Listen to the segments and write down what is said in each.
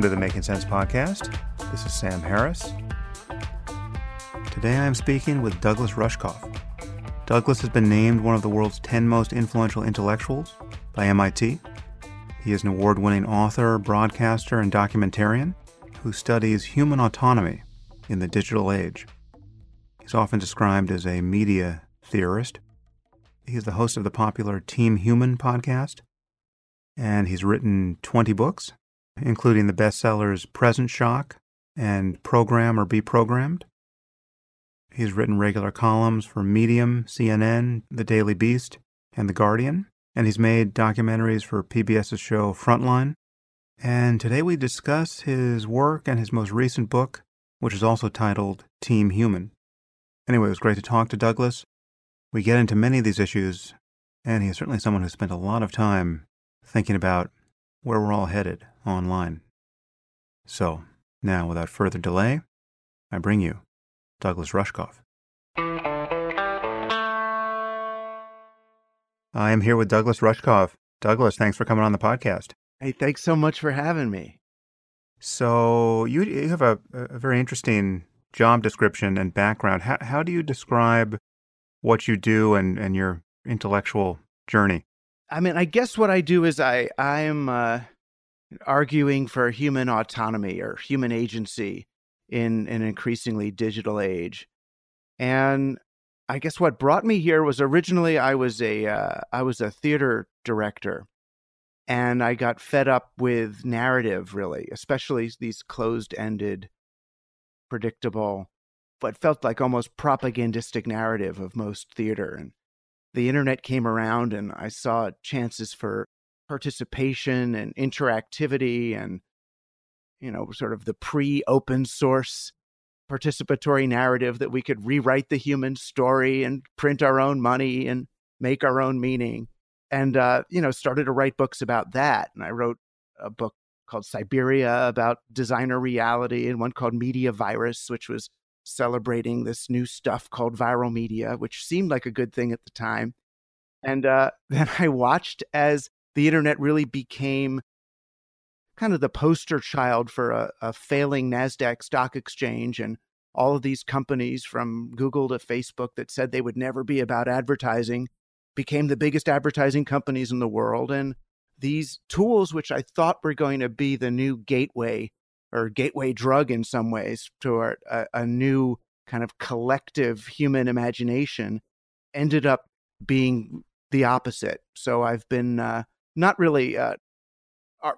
Welcome to the Making Sense podcast. This is Sam Harris. Today I am speaking with Douglas Rushkoff. Douglas has been named one of the world's 10 most influential intellectuals by MIT. He is an award winning author, broadcaster, and documentarian who studies human autonomy in the digital age. He's often described as a media theorist. He's the host of the popular Team Human podcast, and he's written 20 books, including the bestsellers Present Shock and Program or Be Programmed. He's written regular columns for Medium, CNN, The Daily Beast, and The Guardian, and he's made documentaries for PBS's show Frontline. And today we discuss his work and his most recent book, which is also titled Team Human. Anyway, it was great to talk to Douglas. We get into many of these issues, and he is certainly someone who spent a lot of time thinking about where we're all headed online. So, now without further delay, I bring you Douglas Rushkoff. I am here with Douglas Rushkoff. Douglas, thanks for coming on the podcast. Hey, thanks so much for having me. So, you, you have a, a very interesting job description and background. How, how do you describe what you do and, and your intellectual journey? I mean, I guess what I do is I I'm uh, arguing for human autonomy or human agency in an increasingly digital age, and I guess what brought me here was originally I was a uh, I was a theater director, and I got fed up with narrative really, especially these closed ended predictable, but felt like almost propagandistic narrative of most theater. And the internet came around, and I saw chances for participation and interactivity and you know sort of the pre-open source participatory narrative that we could rewrite the human story and print our own money and make our own meaning and uh, you know started to write books about that and i wrote a book called Cyberia about designer reality, and one called Media Virus, which was celebrating this new stuff called viral media, which seemed like a good thing at the time. And uh, then I watched as the internet really became kind of the poster child for a, a failing NASDAQ stock exchange and all of these companies from Google to Facebook that said they would never be about advertising became the biggest advertising companies in the world. And these tools, which I thought were going to be the new gateway or gateway drug in some ways to a, a new kind of collective human imagination, ended up being the opposite. So I've been uh, not really uh,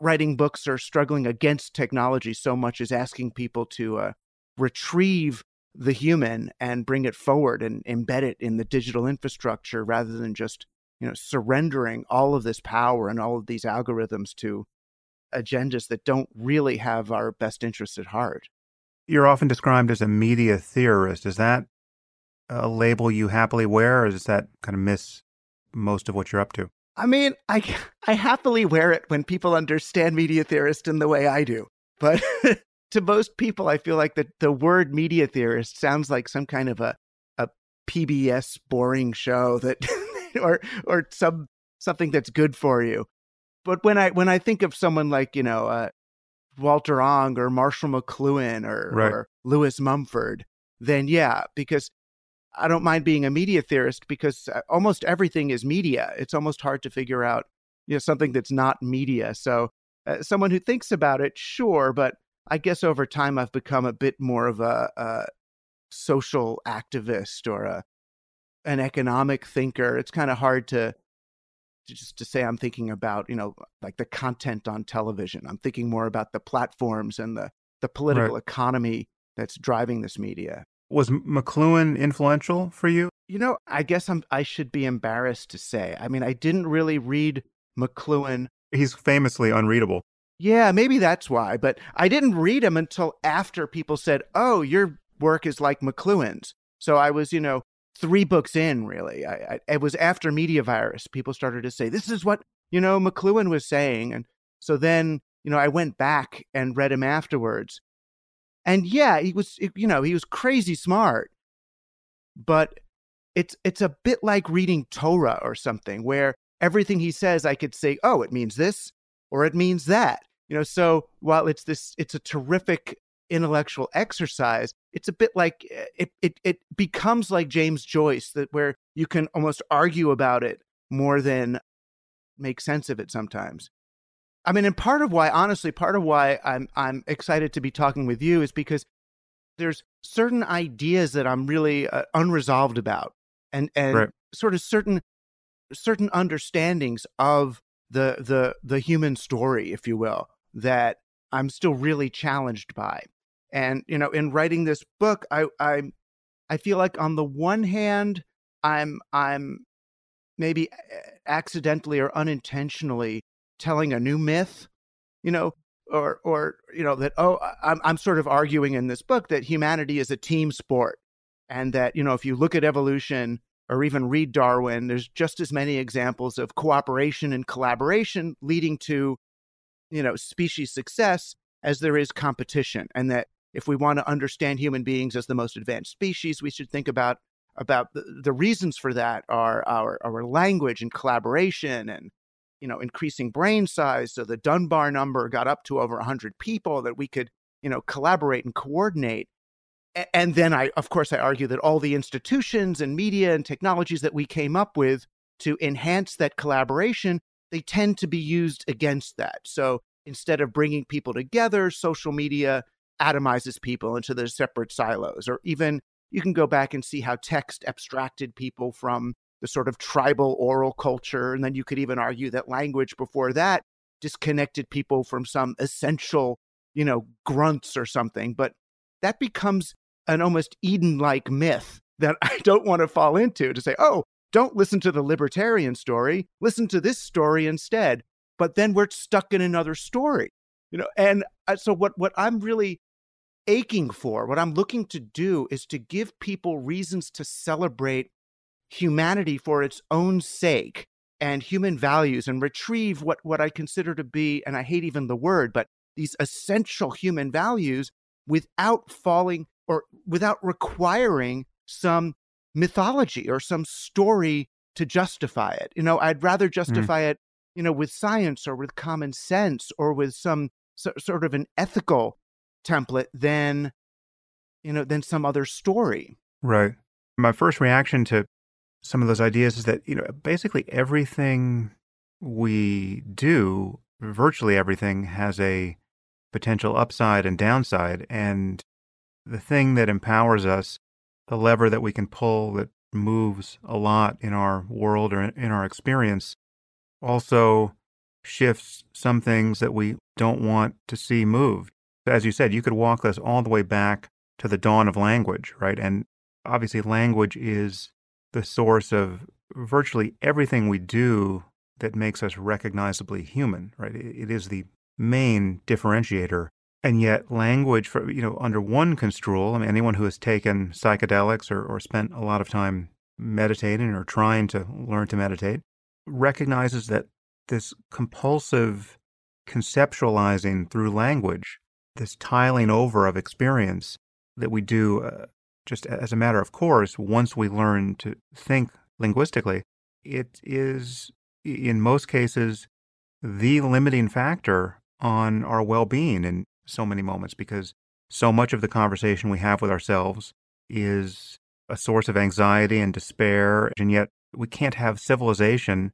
writing books or struggling against technology so much as asking people to uh, retrieve the human and bring it forward and embed it in the digital infrastructure rather than just you know surrendering all of this power and all of these algorithms to agendas that don't really have our best interests at heart. You're often described as a media theorist. Is that a label you happily wear or does that kind of miss most of what you're up to i mean i i happily wear it when people understand media theorist in the way i do but to most people i feel like the, the word media theorist sounds like some kind of a, a pbs boring show that or or some something that's good for you. But when I when I think of someone like you know uh, Walter Ong or Marshall McLuhan or, right. or Lewis Mumford, then yeah, because I don't mind being a media theorist because uh, almost everything is media. It's almost hard to figure out you know something that's not media. So uh, someone who thinks about it, sure, but I guess over time I've become a bit more of a, a social activist or a an economic thinker, it's kind of hard to, to just to say I'm thinking about, you know, like the content on television. I'm thinking more about the platforms and the the political right. economy that's driving this media. Was McLuhan influential for you? You know, I guess I'm I should be embarrassed to say. I mean, I didn't really read McLuhan. He's famously unreadable. Yeah, maybe that's why, but I didn't read him until after people said, "Oh, your work is like McLuhan's." So I was, you know, three books in, really. I, I, it was after Media Virus. People started to say, this is what, you know, McLuhan was saying. And so then, you know, I went back and read him afterwards. And yeah, he was, you know, he was crazy smart. But it's it's a bit like reading Torah or something where everything he says I could say, "Oh, it means this or it means that." You know, so while it's this, it's a terrific intellectual exercise, it's a bit like eh, it, it, it becomes like James Joyce, that where you can almost argue about it more than make sense of it sometimes. I mean, and part of why, honestly, part of why I'm I'm excited to be talking with you is because there's certain ideas that I'm really uh, unresolved about, and and right. sort of certain certain understandings of the the the human story, if you will, that I'm still really challenged by. And you know, in writing this book, I I I feel like on the one hand, I'm I'm maybe accidentally or unintentionally telling a new myth, you know, or or you know that oh I'm I'm sort of arguing in this book that humanity is a team sport and that you know if you look at evolution or even read Darwin there's just as many examples of cooperation and collaboration leading to you know species success as there is competition and that if we want to understand human beings as the most advanced species we should think about about the, the reasons for that are our our language and collaboration and you know increasing brain size so the dunbar number got up to over 100 people that we could you know collaborate and coordinate. And then i of course i argue that all the institutions and media and technologies that we came up with to enhance that collaboration they tend to be used against that. So instead of bringing people together social media atomizes people into their separate silos. Or even you can go back and see how text abstracted people from the sort of tribal oral culture. And then you could even argue that language before that disconnected people from some essential, you know, grunts or something. But that becomes an almost Eden like myth that I don't want to fall into to say, oh, don't listen to the libertarian story, listen to this story instead. But then we're stuck in another story, you know. And uh, so what what I'm really aching for, what I'm looking to do is to give people reasons to celebrate humanity for its own sake and human values and retrieve what, what I consider to be, and I hate even the word, but these essential human values without falling or without requiring some mythology or some story to justify it. You know, I'd rather mm. justify mm. it, you know, with science or with common sense or with some so, sort of an ethical template than, you know, than some other story. Right. My first reaction to some of those ideas is that, you know, basically everything we do, virtually everything, has a potential upside and downside. And the thing that empowers us, the lever that we can pull that moves a lot in our world or in our experience, also shifts some things that we don't want to see moved. As you said, you could walk us all the way back to the dawn of language, right? And obviously, language is the source of virtually everything we do that makes us recognizably human, right? It is the main differentiator. And yet, language, for, you know, under one construal, I mean, anyone who has taken psychedelics or, or spent a lot of time meditating or trying to learn to meditate recognizes that this compulsive conceptualizing through language, this tiling over of experience that we do uh, just as a matter of course, once we learn to think linguistically, it is, in most cases, the limiting factor on our well being in so many moments because so much of the conversation we have with ourselves is a source of anxiety and despair. And yet, we can't have civilization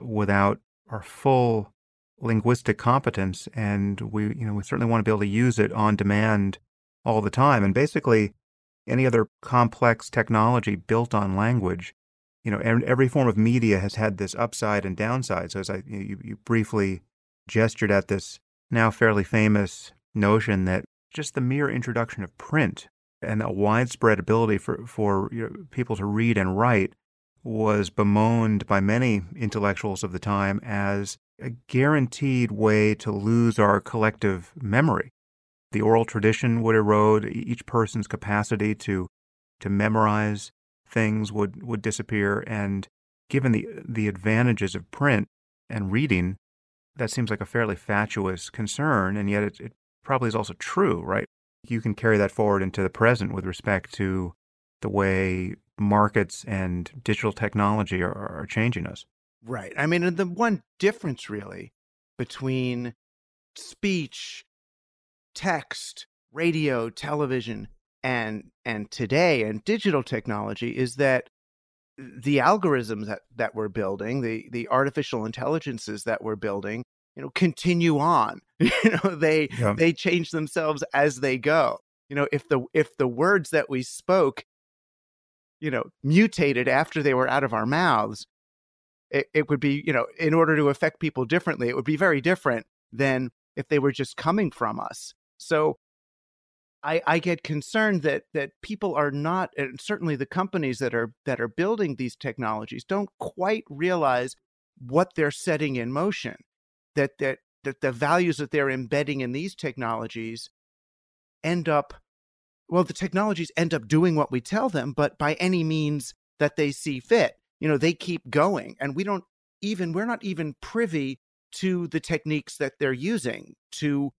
without our full linguistic competence. And we, you know, we certainly want to be able to use it on demand all the time. And basically, any other complex technology built on language, you know, every form of media has had this upside and downside. So as I you, you briefly gestured at this now fairly famous notion that just the mere introduction of print and a widespread ability for for you know, people to read and write was bemoaned by many intellectuals of the time as a guaranteed way to lose our collective memory the oral tradition would erode, each person's capacity to to memorize things would would disappear. And given the the advantages of print and reading that seems like a fairly fatuous concern and yet it, it probably is also true right? You can carry that forward into the present with respect to the way markets and digital technology are, are changing us. Right. I mean the one difference really between speech, text, radio, television, and and today and digital technology is that the algorithms that, that we're building, the the artificial intelligences that we're building, you know, continue on. you know, they yeah. they change themselves as they go. You know, if the if the words that we spoke, you know, mutated after they were out of our mouths, it, it would be, you know, in order to affect people differently, it would be very different than if they were just coming from us. So I, I get concerned that that people are not, and certainly the companies that are that are building these technologies don't quite realize what they're setting in motion. That that that the values that they're embedding in these technologies end up, well, the technologies end up doing what we tell them, but by any means that they see fit. You know, they keep going, and we don't even we're not even privy to the techniques that they're using to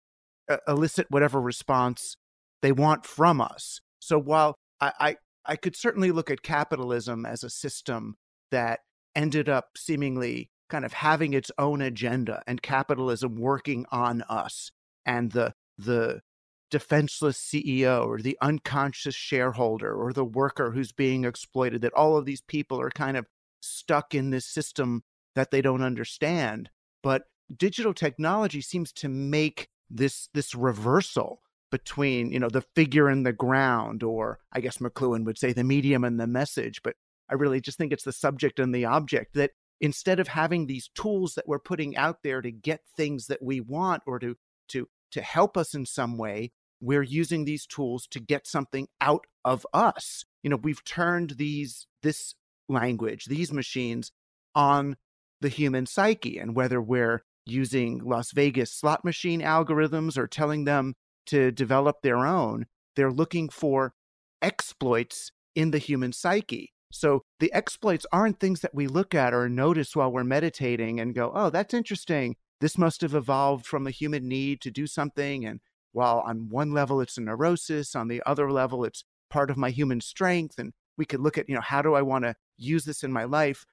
elicit whatever response they want from us. So while I, I, I could certainly look at capitalism as a system that ended up seemingly kind of having its own agenda and capitalism working on us and the the defenseless CEO or the unconscious shareholder or the worker who's being exploited that all of these people are kind of stuck in this system that they don't understand but digital technology seems to make this this reversal between you know the figure and the ground or i guess mcluhan would say the medium and the message but i really just think it's the subject and the object that instead of having these tools that we're putting out there to get things that we want or to to to help us in some way we're using these tools to get something out of us. You know we've turned these this language these machines on the human psyche and whether we're using las vegas slot machine algorithms or telling them to develop their own, they're looking for exploits in the human psyche. So the exploits aren't things that we look at or notice while we're meditating and go, oh, that's interesting. This must have evolved from the human need to do something. And while on one level it's a neurosis, on the other level it's part of my human strength. And we could look at, you know, how do I want to use this in my life?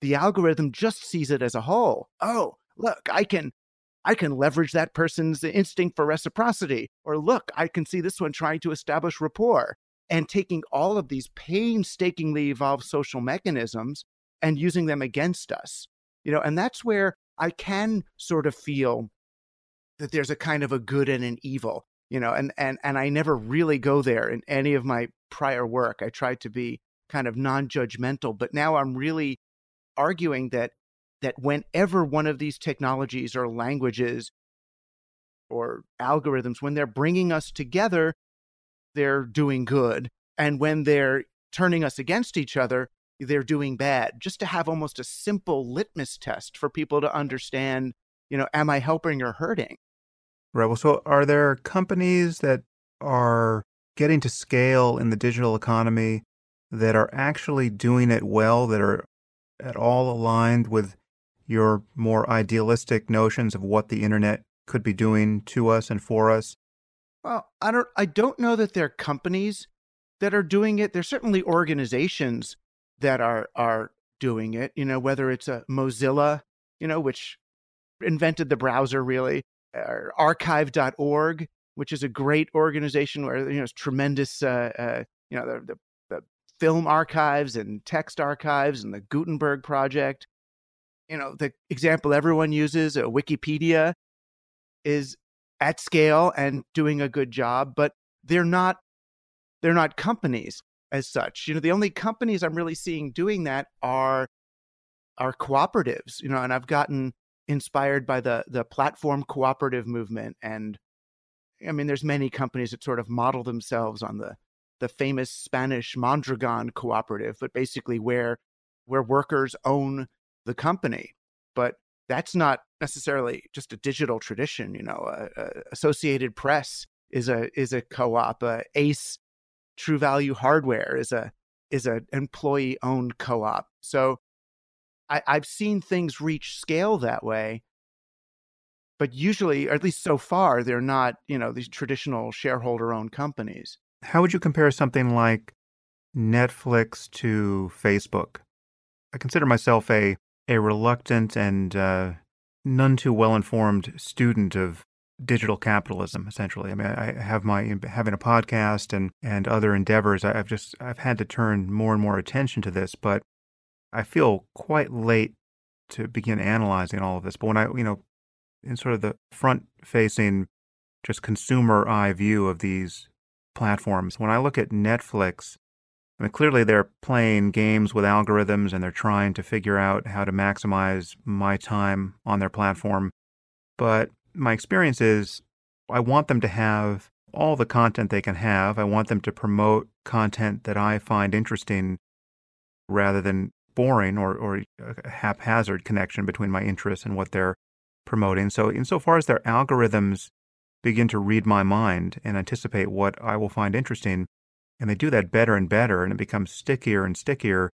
The algorithm just sees it as a whole. Oh, look, I can I can leverage that person's instinct for reciprocity. Or look, I can see this one trying to establish rapport and taking all of these painstakingly evolved social mechanisms and using them against us. You know, and that's where I can sort of feel that there's a kind of a good and an evil, you know, and and and I never really go there in any of my prior work. I tried to be kind of non-judgmental, but now I'm really arguing that that whenever one of these technologies or languages or algorithms, when they're bringing us together, they're doing good. And when they're turning us against each other, they're doing bad. Just to have almost a simple litmus test for people to understand, you know, am I helping or hurting? Right. Well, so are there companies that are getting to scale in the digital economy that are actually doing it well, that are at all aligned with your more idealistic notions of what the internet could be doing to us and for us? Well, I don't I don't know that there are companies that are doing it. There's certainly organizations that are are doing it, you know, whether it's a Mozilla, you know, which invented the browser really, or archive.org, which is a great organization where you know it's tremendous uh, uh, you know the, the the film archives and text archives and the Gutenberg project you know, the example everyone uses, uh, Wikipedia, is at scale and doing a good job, but they're not they're not companies as such. You know, the only companies I'm really seeing doing that are are cooperatives. You know, and I've gotten inspired by the the platform cooperative movement and I mean there's many companies that sort of model themselves on the the famous Spanish Mondragon cooperative, but basically where where workers own the company. But that's not necessarily just a digital tradition. You know, uh, uh, Associated Press is a is a co-op. Uh, Ace True Value Hardware is a is an employee owned co-op. So I, I've seen things reach scale that way. But usually, or at least so far, they're not, you know, these traditional shareholder owned companies. How would you compare something like Netflix to Facebook? I consider myself a a reluctant and uh, none too well informed student of digital capitalism essentially. I mean, I have my having a podcast and and other endeavors. I've just I've had to turn more and more attention to this, but I feel quite late to begin analyzing all of this. But when I, you know, in sort of the front facing, just consumer eye view of these platforms, when I look at Netflix, I mean, clearly they're playing games with algorithms and they're trying to figure out how to maximize my time on their platform. But my experience is I want them to have all the content they can have. I want them to promote content that I find interesting rather than boring or, or a haphazard connection between my interests and what they're promoting. So, insofar as their algorithms begin to read my mind and anticipate what I will find interesting, and they do that better and better, and it becomes stickier and stickier,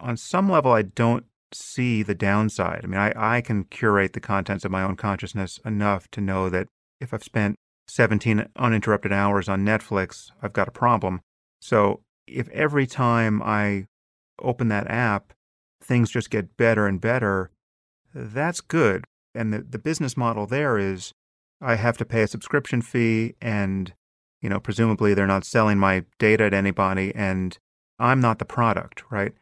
on some level, I don't see the downside. I mean, I, I can curate the contents of my own consciousness enough to know that if I've spent 17 uninterrupted hours on Netflix, I've got a problem. So, if every time I open that app, things just get better and better, that's good. And the, the business model there is I have to pay a subscription fee and, you know, presumably they're not selling my data to anybody and I'm not the product, right?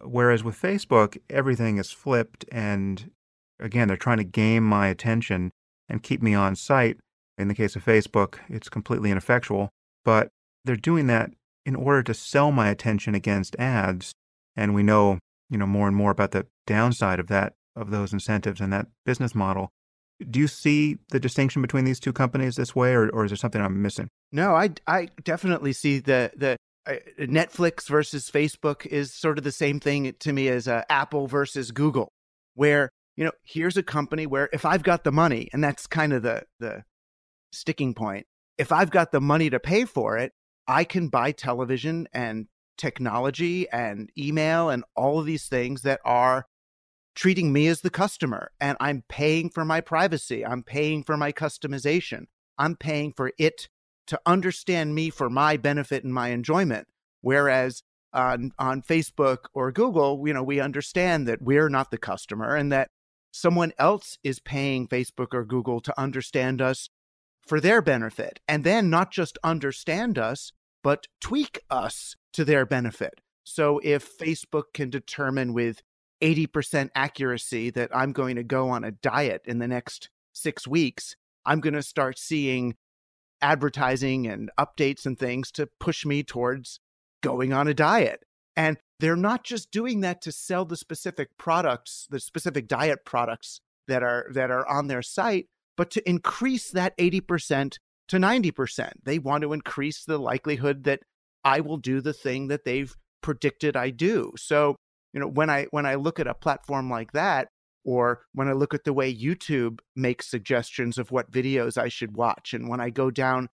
Whereas with Facebook, everything is flipped and again, they're trying to game my attention and keep me on site. In the case of Facebook, it's completely ineffectual, but they're doing that in order to sell my attention against ads and we know, you know, more and more about the downside of that, of those incentives and that business model. Do you see the distinction between these two companies this way, or, or is there something I'm missing? No, I, I definitely see the, the, uh, Netflix versus Facebook is sort of the same thing to me as uh, Apple versus Google, where you know here's a company where if I've got the money, and that's kind of the the sticking point. If I've got the money to pay for it, I can buy television and technology and email and all of these things that are treating me as the customer and I'm paying for my privacy. I'm paying for my customization. I'm paying for it to understand me for my benefit and my enjoyment. Whereas on, on Facebook or Google, you know, we understand that we're not the customer and that someone else is paying Facebook or Google to understand us for their benefit. And then not just understand us, but tweak us to their benefit. So if Facebook can determine with 80% accuracy that I'm going to go on a diet in the next six weeks, I'm going to start seeing advertising and updates and things to push me towards going on a diet. And they're not just doing that to sell the specific products, the specific diet products that are that are on their site, but to increase that 80% to 90%. They want to increase the likelihood that I will do the thing that they've predicted I do. So, you know, when I when I look at a platform like that or when I look at the way YouTube makes suggestions of what videos I should watch and when I go down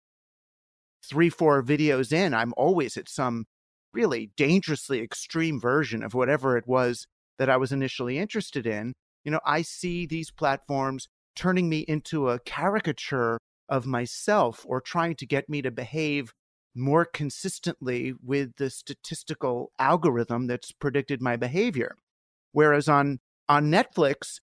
3 4 videos in, I'm always at some really dangerously extreme version of whatever it was that I was initially interested in. You know, I see these platforms turning me into a caricature of myself or trying to get me to behave more consistently with the statistical algorithm that's predicted my behavior. Whereas on, on Netflix,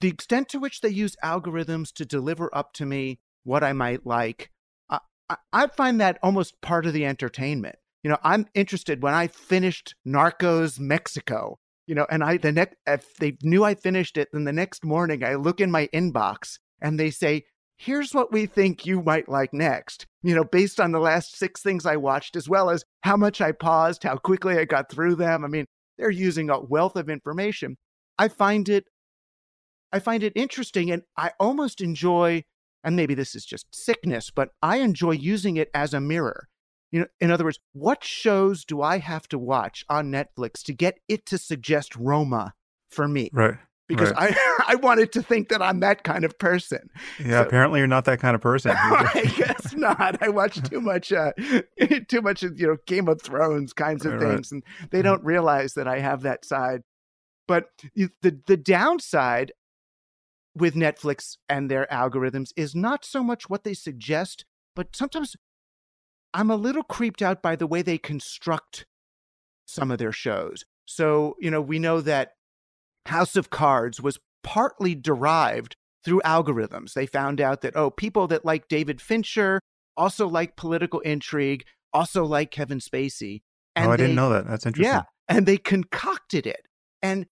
the extent to which they use algorithms to deliver up to me what I might like, I, I find that almost part of the entertainment. You know, I'm interested when I finished Narcos Mexico, you know, and I, the next, if they knew I finished it, then the next morning I look in my inbox and they say, here's what we think you might like next, you know, based on the last six things I watched, as well as how much I paused, how quickly I got through them. I mean, they're using a wealth of information. I find it, I find it interesting and I almost enjoy, and maybe this is just sickness, but I enjoy using it as a mirror. You know, in other words, what shows do I have to watch on Netflix to get it to suggest Roma for me? Right because right. I I wanted to think that I'm that kind of person. Yeah, so, apparently you're not that kind of person. I guess not. I watch too much uh too much of you know Game of Thrones kinds of right, things right. and they mm-hmm. don't realize that I have that side. But the the downside with Netflix and their algorithms is not so much what they suggest, but sometimes I'm a little creeped out by the way they construct some of their shows. So, you know, we know that House of Cards was partly derived through algorithms. They found out that, oh, people that like David Fincher also like political intrigue, also like Kevin Spacey. Oh, and oh, I they, didn't know that. That's interesting. Yeah. And they concocted it. And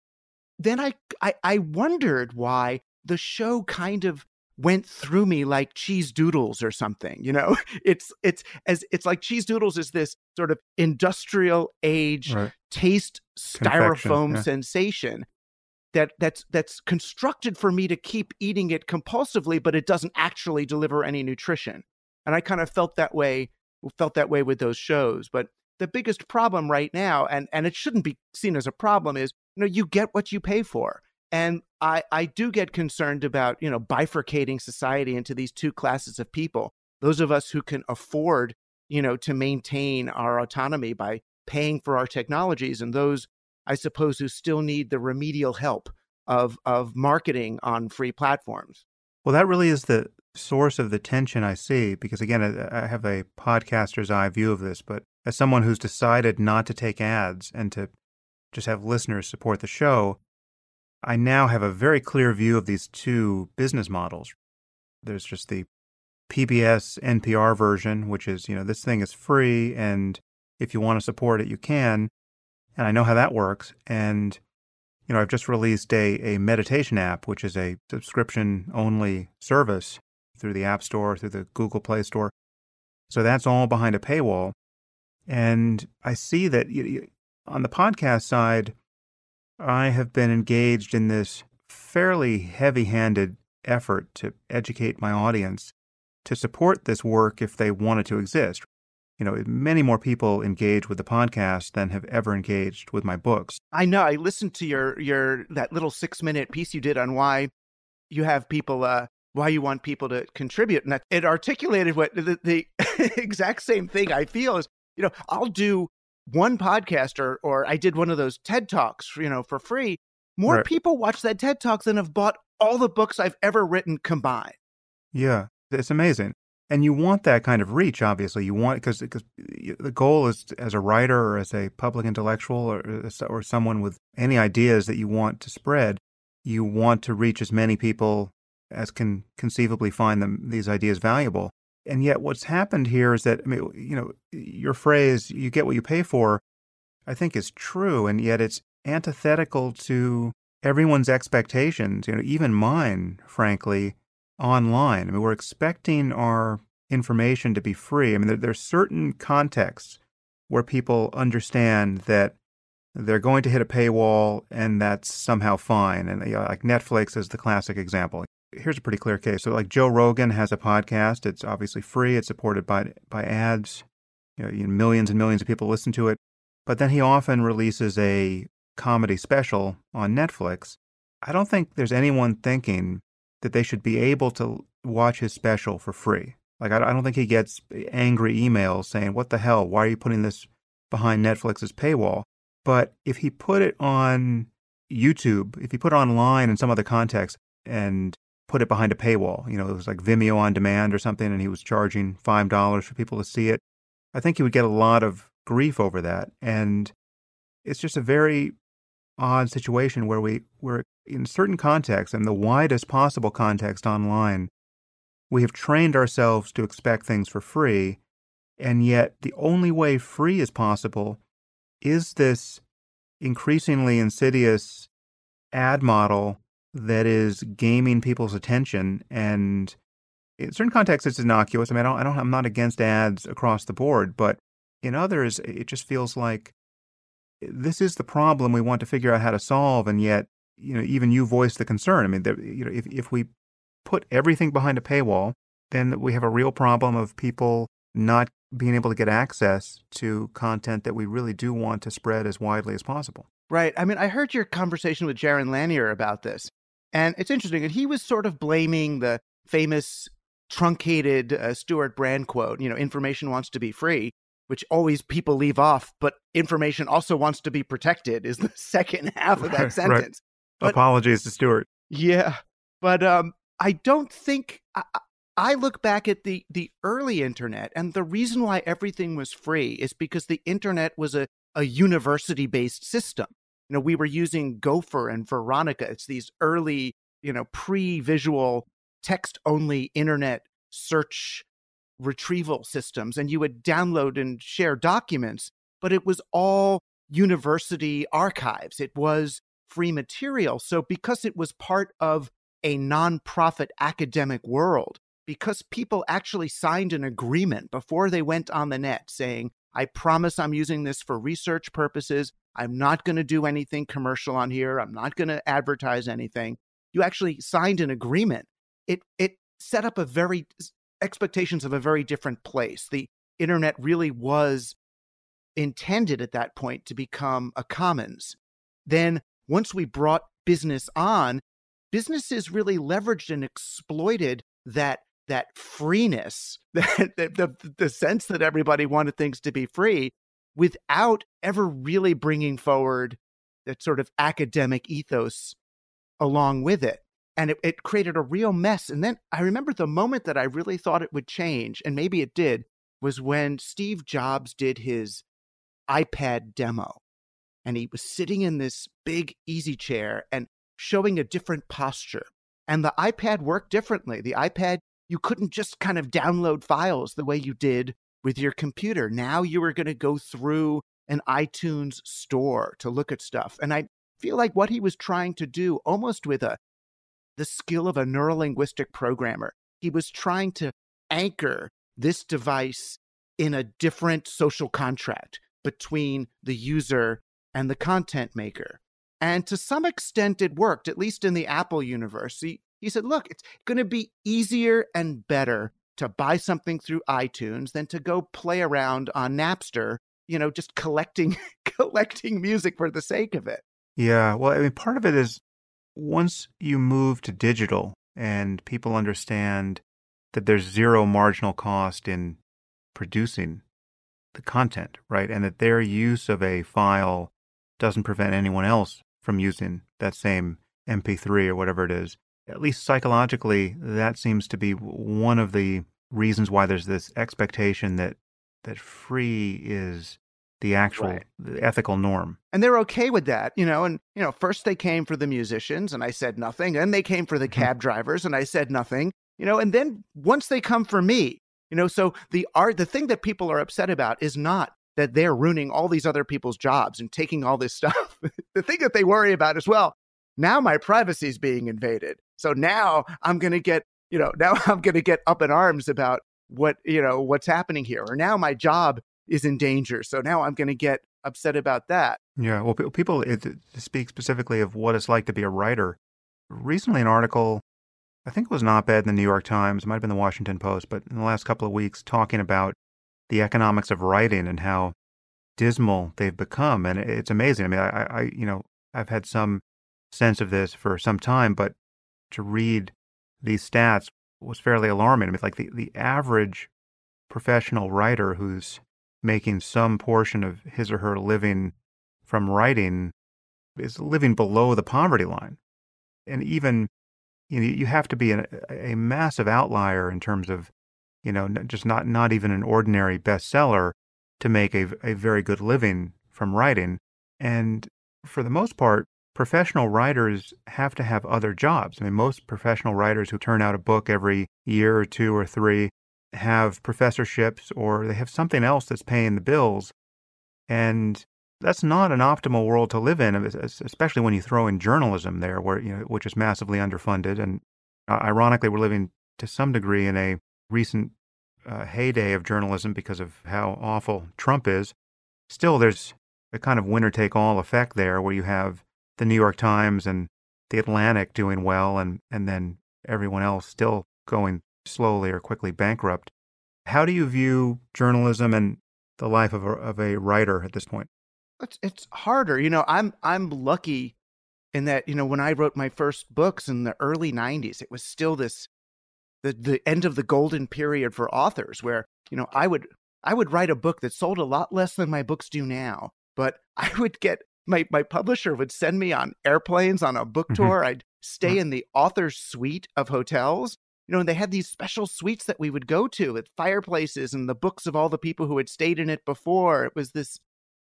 then I, I, I wondered why the show kind of went through me like cheese doodles or something you know it's it's as it's like cheese doodles is this sort of industrial age right. taste styrofoam yeah. sensation that that's that's constructed for me to keep eating it compulsively but it doesn't actually deliver any nutrition. And i kind of felt that way felt that way with those shows. But the biggest problem right now and and it shouldn't be seen as a problem is you know you get what you pay for. And I, I do get concerned about, you know, bifurcating society into these two classes of people. Those of us who can afford, you know, to maintain our autonomy by paying for our technologies, and those, I suppose, who still need the remedial help of of marketing on free platforms. Well, that really is the source of the tension I see, because again, I have a podcaster's eye view of this, but as someone who's decided not to take ads and to just have listeners support the show, I now have a very clear view of these two business models. There's just the PBS NPR version, which is, you know, this thing is free and if you want to support it, you can. And I know how that works. And, you know, I've just released a, a meditation app, which is a subscription only service through the App Store, through the Google Play Store. So that's all behind a paywall. And I see that on the podcast side, I have been engaged in this fairly heavy handed effort to educate my audience to support this work if they want it to exist. You know, many more people engage with the podcast than have ever engaged with my books. I know. I listened to your your that little six minute piece you did on why you have people uh why you want people to contribute and that it articulated what the, the exact same thing I feel is you know I'll do one podcast or, or I did one of those TED Talks, you know, for free, more right. people watch that TED Talk than have bought all the books I've ever written combined. Yeah, it's amazing. And you want that kind of reach, obviously. You want because the goal is as a writer or as a public intellectual or uh, or someone with any ideas that you want to spread, you want to reach as many people as can conceivably find them these ideas valuable. And yet, what's happened here is that, I mean, you know, your phrase, you get what you pay for, I think is true. And yet it's antithetical to everyone's expectations, you know, even mine, frankly, online. I mean, we're expecting our information to be free. I mean, there, there's certain contexts where people understand that they're going to hit a paywall and that's somehow fine. And you know, like Netflix is the classic example here's a pretty clear case. So, like Joe Rogan has a podcast. It's obviously free. It's supported by by ads. You know, millions and millions of people listen to it. But then he often releases a comedy special on Netflix. I don't think there's anyone thinking that they should be able to watch his special for free. Like, I don't think he gets angry emails saying, What the hell? Why are you putting this behind Netflix's paywall? But if he put it on YouTube, if he put it online in some other context, and put it behind a paywall. You know, it was like Vimeo on demand or something, and he was charging $5 for people to see it. I think he would get a lot of grief over that. And it's just a very odd situation where we, we're in certain contexts, and the widest possible context online, we have trained ourselves to expect things for free. And yet, the only way free is possible is this increasingly insidious ad model that is gaming people's attention and in certain contexts it's innocuous. I mean, I don't, I don't, I'm not against ads across the board, but in others, it just feels like this is the problem we want to figure out how to solve, and yet, you know, even you voice the concern. I mean, you know, if if we put everything behind a paywall, then we have a real problem of people not being able to get access to content that we really do want to spread as widely as possible. Right. I mean, I heard your conversation with Jaron Lanier about this. And it's interesting. And he was sort of blaming the famous truncated uh, Stewart Brand quote, you know, information wants to be free, which always people leave off, but information also wants to be protected is the second half of that sentence. Right. But, Apologies to Stewart. Yeah. But um, I don't think I, I look back at the the early internet and the reason why everything was free is because the internet was a, a university based system you know, we were using Gopher and Veronica. It's these early you know, pre-visual text only internet search retrieval systems and you would download and share documents, but it was all university archives. It was free material. So because it was part of a nonprofit academic world, because people actually signed an agreement before they went on the net saying, I promise I'm using this for research purposes. I'm not going to do anything commercial on here. I'm not going to advertise anything. You actually signed an agreement. It it set up a very expectations of a very different place. The internet really was intended at that point to become a commons. Then once we brought business on, businesses really leveraged and exploited that that freeness, that, the, the, the sense that everybody wanted things to be free without ever really bringing forward that sort of academic ethos along with it. And it, it created a real mess. And then I remember the moment that I really thought it would change, and maybe it did, was when Steve Jobs did his iPad demo. And he was sitting in this big easy chair and showing a different posture. And the iPad worked differently. The iPad you couldn't just kind of download files the way you did with your computer. Now you were going to go through an iTunes store to look at stuff. And I feel like what he was trying to do almost with a the skill of a neurolinguistic programmer. He was trying to anchor this device in a different social contract between the user and the content maker. And to some extent, it worked, at least in the Apple universe. He, he said, look, it's going to be easier and better to buy something through iTunes than to go play around on Napster, you know, just collecting collecting music for the sake of it. Yeah, well, I mean part of it is once you move to digital and people understand that there's zero marginal cost in producing the content, right? And that their use of a file doesn't prevent anyone else from using that same MP3 or whatever it is at least psychologically, that seems to be one of the reasons why there's this expectation that that free is the actual right. the ethical norm. And they're okay with that, you know. And you know, first they came for the musicians, and I said nothing. And they came for the mm-hmm. cab drivers, and I said nothing. You know, and then once they come for me, you know, so the art, the thing that people are upset about is not that they're ruining all these other people's jobs and taking all this stuff. the thing that they worry about as well, now my privacy is being invaded. So now I'm going to get, you know, now I'm going to get up in arms about what, you know, what's happening here. Or now my job is in danger. So now I'm going to get upset about that. Yeah. Well, people speak specifically of what it's like to be a writer. Recently, an article, I think it was not bad in the New York Times, it might have been the Washington Post, but in the last couple of weeks, talking about the economics of writing and how dismal they've become. And it's amazing. I mean, I, I you know, I've had some sense of this for some time, but to read these stats was fairly alarming. I mean, like the, the average professional writer who's making some portion of his or her living from writing is living below the poverty line. And even, you know, you have to be a, a massive outlier in terms of, you know, just not, not even an ordinary bestseller to make a, a very good living from writing. And for the most part, professional writers have to have other jobs. I mean, most professional writers who turn out a book every year or two or three have professorships or they have something else that's paying the bills. And that's not an optimal world to live in, especially when you throw in journalism there, where you know, which is massively underfunded. And uh, ironically, we're living to some degree in a recent uh, heyday of journalism because of how awful Trump is. Still, there's a kind of winner take all effect there, where you have the New York Times and the Atlantic doing well, and, and then everyone else still going slowly or quickly bankrupt. How do you view journalism and the life of a, of a writer at this point? It's it's harder. You know, I'm I'm lucky in that you know when I wrote my first books in the early '90s, it was still this the the end of the golden period for authors, where you know I would I would write a book that sold a lot less than my books do now, but I would get my my publisher would send me on airplanes on a book mm-hmm. tour. I'd stay in the author's suite of hotels. You know, and they had these special suites that we would go to with fireplaces and the books of all the people who had stayed in it before. It was this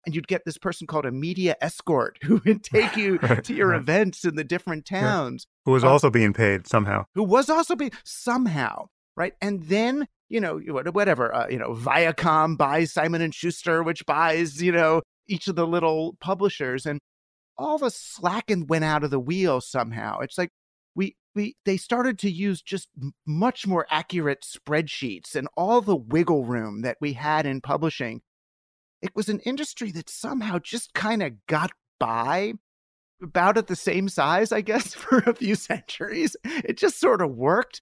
and you'd get this person called a media escort who would take you right, to your right. events in the different towns. Yeah. Who was uh, also being paid somehow. Who was also being somehow, right? And then, you know, whatever, uh, you know, Viacom buys Simon and Schuster, which buys, you know, each of the little publishers and all the slacking went out of the wheel somehow. It's like we they started to use just much more accurate spreadsheets and all the wiggle room that we had in publishing it was an industry that somehow just kind of got by about at the same size, I guess, for a few centuries. It just sort of worked.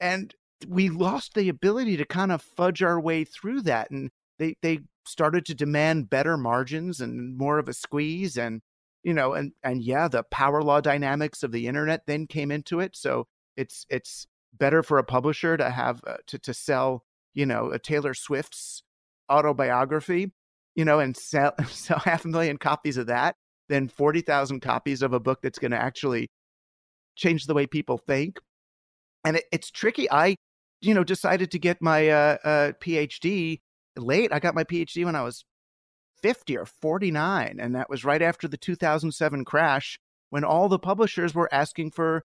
And we lost the ability to kind of fudge our way through that. And they, they started to demand better margins and more of a squeeze. And, you know, and, and yeah, the power law dynamics of the internet then came into it. So it's, it's better for a publisher to have, uh, to, to sell, you know, a Taylor Swift's autobiography you know, and sell sell half a million copies of that than 40,000 copies of a book that's going to actually change the way people think. And it, it's tricky. I, you know, decided to get my uh, uh, PhD late. I got my PhD when I was 50 or 49. And that was right after the 2007 crash when all the publishers were asking for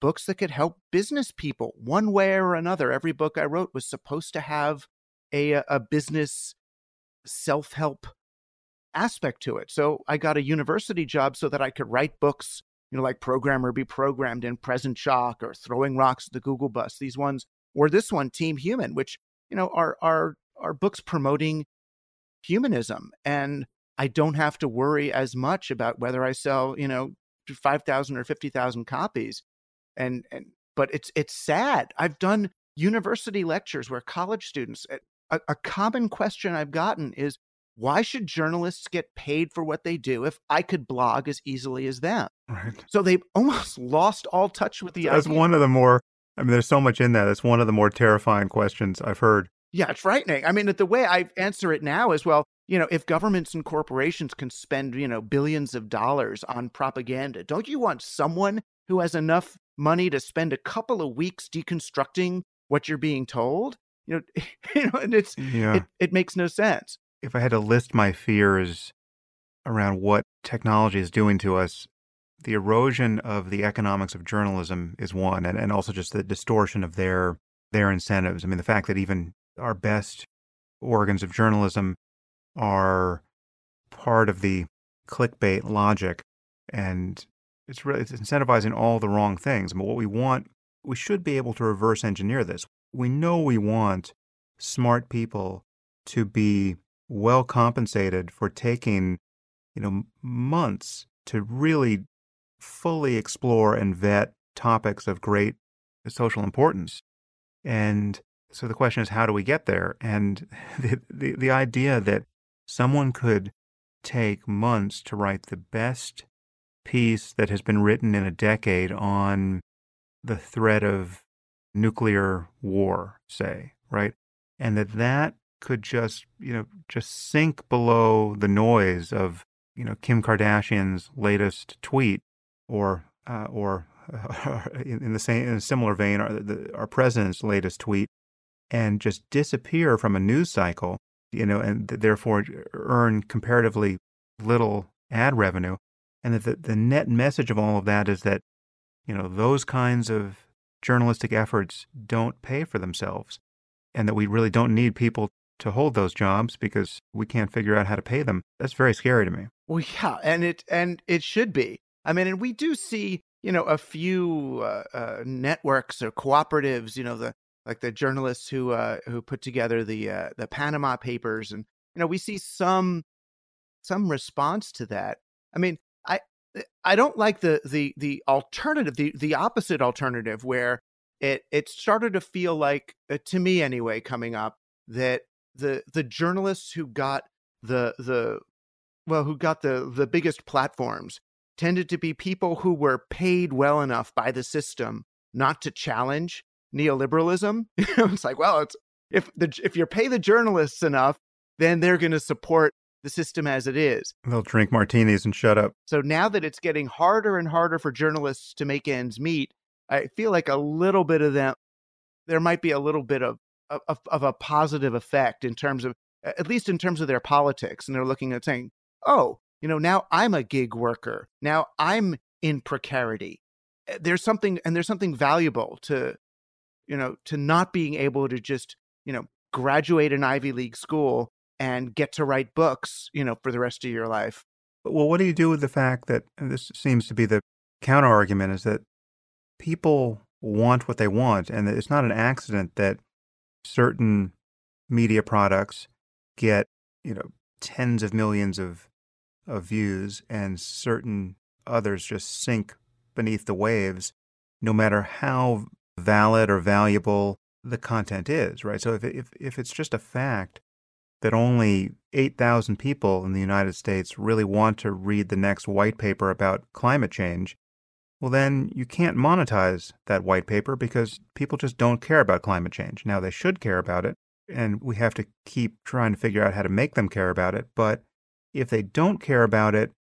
books that could help business people one way or another. Every book I wrote was supposed to have a, uh, a business self help aspect to it. So I got a university job so that I could write books, you know, like Program or Be Programmed in Present Shock or Throwing Rocks at the Google Bus. These ones, or this one, Team Human, which, you know, are, are, are books promoting humanism. And I don't have to worry as much about whether I sell, you know, 5,000 or 50,000 copies. And, and, but it's, it's sad. I've done university lectures where college students eh, a, a common question I've gotten is why should journalists get paid for what they do if I could blog as easily as them? Right. So they've almost lost all touch with the That's idea. one of the more I mean there's so much in that. That's one of the more terrifying questions I've heard. Yeah, it's frightening. I mean, the way I answer it now is well, you know, if governments and corporations can spend, you know, billions of dollars on propaganda, don't you want someone who has enough money to spend a couple of weeks deconstructing what you're being told? you know, you know, and it's yeah. it, it makes no sense. If I had to list my fears around what technology is doing to us, the erosion of the economics of journalism is one, and, and also just the distortion of their their incentives. I mean, the fact that even our best organs of journalism are part of the clickbait logic, and it's really it's incentivizing all the wrong things. But what we want, we should be able to reverse engineer this we know we want smart people to be well compensated for taking, you know, months to really fully explore and vet topics of great social importance. And so the question is, how do we get there? And the, the, the idea that someone could take months to write the best piece that has been written in a decade on the threat of nuclear war, say, right? And that that could just, you know, just sink below the noise of, you know, Kim Kardashian's latest tweet or, uh, or uh, in the same, in a similar vein, our, the, our president's latest tweet and just disappear from a news cycle, you know, and therefore earn comparatively little ad revenue. And that the, the net message of all of that is that, you know, those kinds of journalistic efforts don't pay for themselves and that we really don't need people to hold those jobs because we can't figure out how to pay them. That's very scary to me. Well, yeah, and it and it should be. I mean, and we do see, you know, a few uh, uh, networks or cooperatives, you know, the like the journalists who uh, who put together the uh, the Panama Papers, and you know, we see some some response to that. I mean, I I don't like the the the alternative, the the opposite alternative, where it it started to feel like, uh, to me anyway, coming up that the the journalists who got the the well who got the the biggest platforms tended to be people who were paid well enough by the system not to challenge neoliberalism. it's like, well, it's if the if you pay the journalists enough, then they're going to support the system as it is. They'll drink martinis and shut up. So now that it's getting harder and harder for journalists to make ends meet, I feel like a little bit of them, there might be a little bit of, of, of a positive effect in terms of, at least in terms of their politics. And they're looking at saying, oh, you know, now I'm a gig worker. Now I'm in precarity. Eh, there's something, and there's something valuable to, you know, to not being able to just, you know, graduate an Ivy League school and get to write books, you know, for the rest of your life. Well, what do you do with the fact that this seems to be the counter argument is that people want what they want, and it's not an accident that certain media products get, you know, tens of millions of of views, and certain others just sink beneath the waves, no matter how valid or valuable the content is, right? So if if if it's just a fact that only 8,000 people in the United States really want to read the next white paper about climate change, well, then you can't monetize that white paper because people just don't care about climate change. Now, they should care about it, and we have to keep trying to figure out how to make them care about it. But if they don't care about it,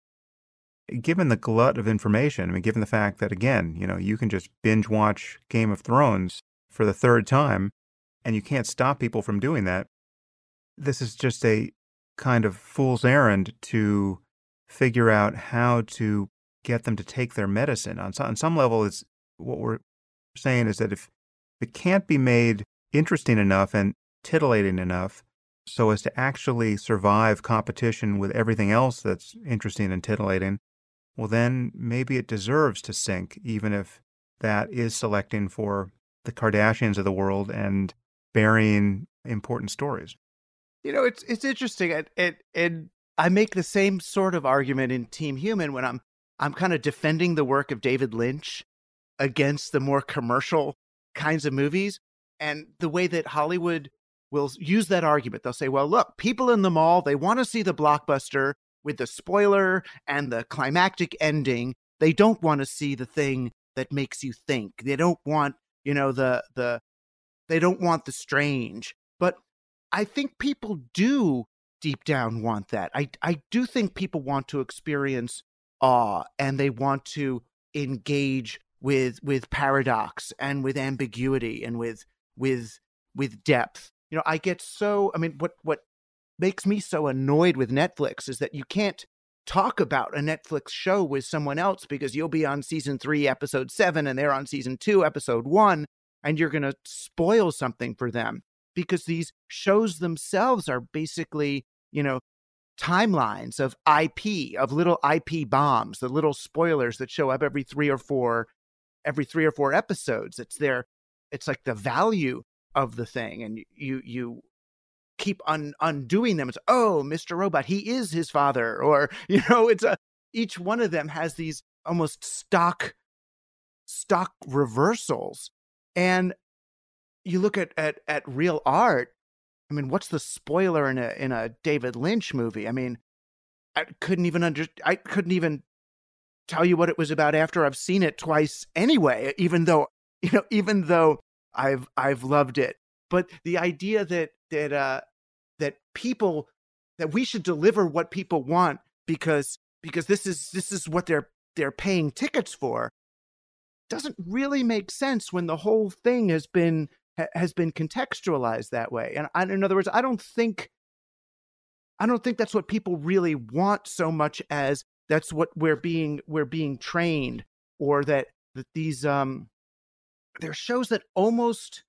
given the glut of information, I mean, given the fact that, again, you know, you can just binge watch Game of Thrones for the third time and you can't stop people from doing that, this is just a kind of fool's errand to figure out how to get them to take their medicine. On on some level, it's what we're saying is that if it can't be made interesting enough and titillating enough so as to actually survive competition with everything else that's interesting and titillating, well, then maybe it deserves to sink, even if that is selecting for the Kardashians of the world and burying important stories. You know, it's it's interesting. It, it I make the same sort of argument in Team Human when I'm I'm kind of defending the work of David Lynch against the more commercial kinds of movies and the way that Hollywood will use that argument. They'll say, "Well, look, people in the mall, they want to see the blockbuster with the spoiler and the climactic ending. They don't want to see the thing that makes you think. They don't want, you know, the the they don't want the strange." But I think people do deep down want that. I I do think people want to experience awe and they want to engage with with paradox and with ambiguity and with with with depth. You know, I get so I mean what what makes me so annoyed with Netflix is that you can't talk about a Netflix show with someone else because you'll be on season 3 episode 7 and they're on season 2 episode 1 and you're going to spoil something for them because these shows themselves are basically, you know, timelines of IP, of little IP bombs, the little spoilers that show up every three or four, every three or four episodes. It's their, it's like the value of the thing, and you you keep un, undoing them. It's oh, Mr. Robot, he is his father, or you know, it's a each one of them has these almost stock stock reversals, and you look at at at real art I mean, what's the spoiler in a in a David Lynch movie? I mean, I couldn't even under I couldn't even tell you what it was about after I've seen it twice anyway, even though, you know, even though I've I've loved it. But the idea that that uh that people that we should deliver what people want because because this is this is what they're they're paying tickets for doesn't really make sense when the whole thing has been ha- has been contextualized that way. And I, in other words, I don't think I don't think that's what people really want so much as that's what we're being we're being trained or that that these um there are shows that almost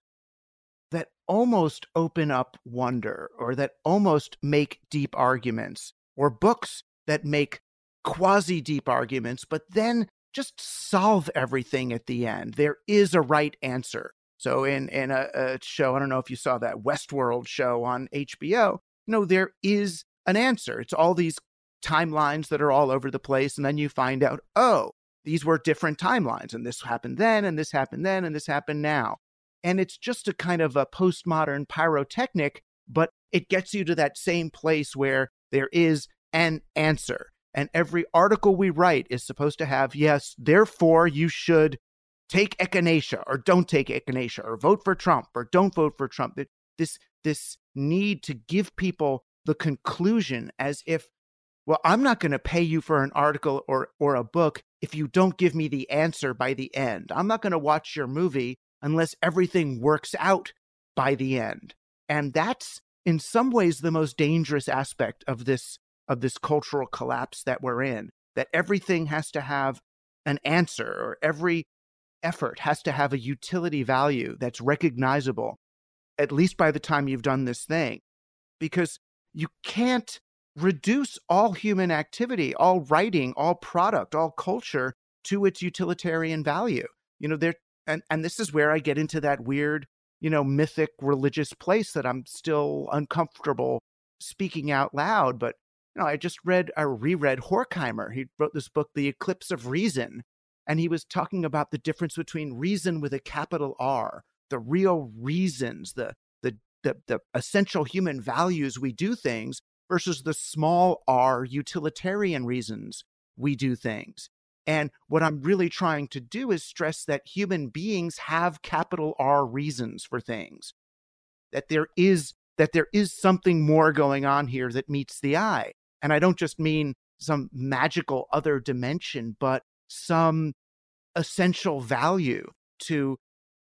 that almost open up wonder or that almost make deep arguments or books that make quasi deep arguments but then just solve everything at the end there is a right answer so in in a, a, show, I don't know if you saw that Westworld show on HBO. No, there is an answer. It's all these timelines that are all over the place, and then you find out, oh, these were different timelines, and this happened then, and this happened then, and this happened now. And it's just a kind of a postmodern pyrotechnic, but it gets you to that same place where there is an answer. And every article we write is supposed to have, yes, therefore you should take echinacea or don't take echinacea or vote for Trump or don't vote for Trump. This this need to give people the conclusion as if, well, I'm not going to pay you for an article or or a book if you don't give me the answer by the end. I'm not going to watch your movie unless everything works out by the end. And that's in some ways the most dangerous aspect of this of this cultural collapse that we're in, that everything has to have an answer or every effort has to have a utility value that's recognizable, at least by the time you've done this thing. Because you can't reduce all human activity, all writing, all product, all culture to its utilitarian value. You know, there and, and this is where I get into that weird, you know, mythic religious place that I'm still uncomfortable speaking out loud. But you know, I just read, I reread Horkheimer. He wrote this book, The Eclipse of Reason, and he was talking about the difference between reason with a capital R, the real reasons, the the the, the essential human values we do things, versus the small r utilitarian reasons we do things. And what I'm really trying to do is stress that human beings have capital R reasons for things. That there is that there is something more going on here that meets the eye. And I don't just mean some magical other dimension, but some essential value to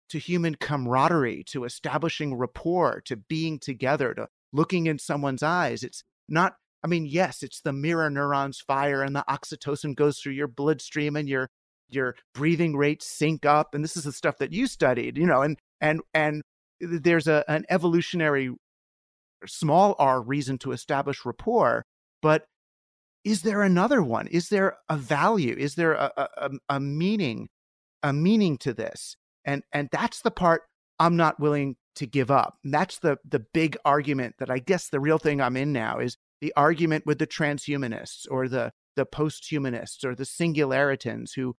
to human camaraderie, to establishing rapport, to being together, to looking in someone's eyes. It's not I mean, yes, it's the mirror neurons fire and the oxytocin goes through your bloodstream and your your breathing rates sync up and this is the stuff that you studied, you know, and and and there's a an evolutionary small r reason to establish rapport, but is there another one? Is there a value? Is there a, a, a meaning, a meaning to this? And and that's the part I'm not willing to give up. And that's the the big argument that I guess the real thing I'm in now is the argument with the transhumanists or the the posthumanists or the singularitarians who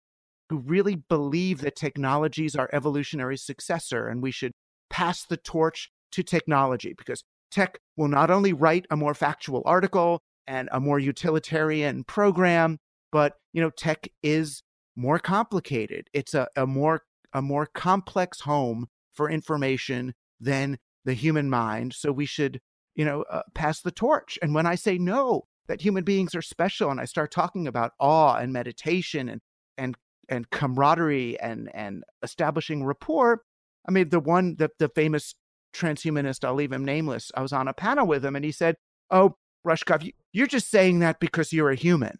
who really believe that technology is our evolutionary successor and we should pass the torch to technology because tech will not only write a more factual article and a more utilitarian program but you know tech is more complicated. It's a, a more a more complex home for information than the human mind. So we should you know, uh, pass the torch. And when I say no, that human beings are special, and I start talking about awe and meditation and and and camaraderie and and establishing rapport, I mean, the one the the famous transhumanist, I'll leave him nameless. I was on a panel with him, and he said, "Oh, Rushkoff, you're just saying that because you're a human."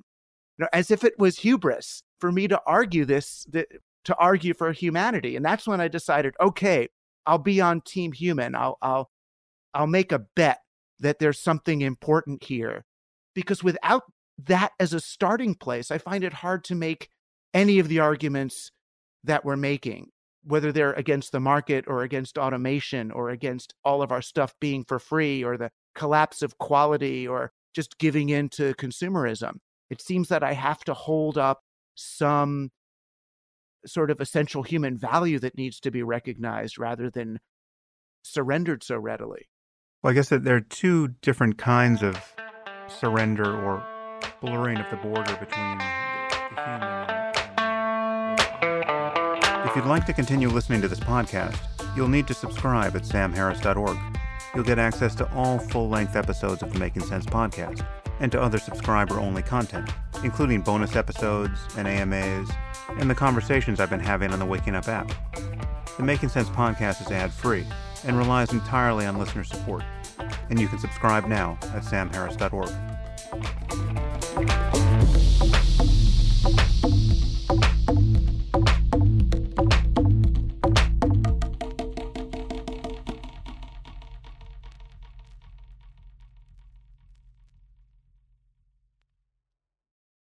You know, as if it was hubris for me to argue this, to argue for humanity. And that's when I decided, okay, I'll be on Team Human. I'll I'll I'll make a bet that there's something important here. Because without that as a starting place, I find it hard to make any of the arguments that we're making, whether they're against the market or against automation or against all of our stuff being for free or the collapse of quality or just giving in to consumerism. It seems that I have to hold up some sort of essential human value that needs to be recognized rather than surrendered so readily. Well, I guess that there are two different kinds of surrender or blurring of the border between the human and. If you'd like to continue listening to this podcast, you'll need to subscribe at samharris.org. You'll get access to all full length episodes of the Making Sense podcast and to other subscriber only content, including bonus episodes and AMAs and the conversations I've been having on the Waking Up app. The Making Sense podcast is ad free and relies entirely on listener support. And you can subscribe now at samharris.org.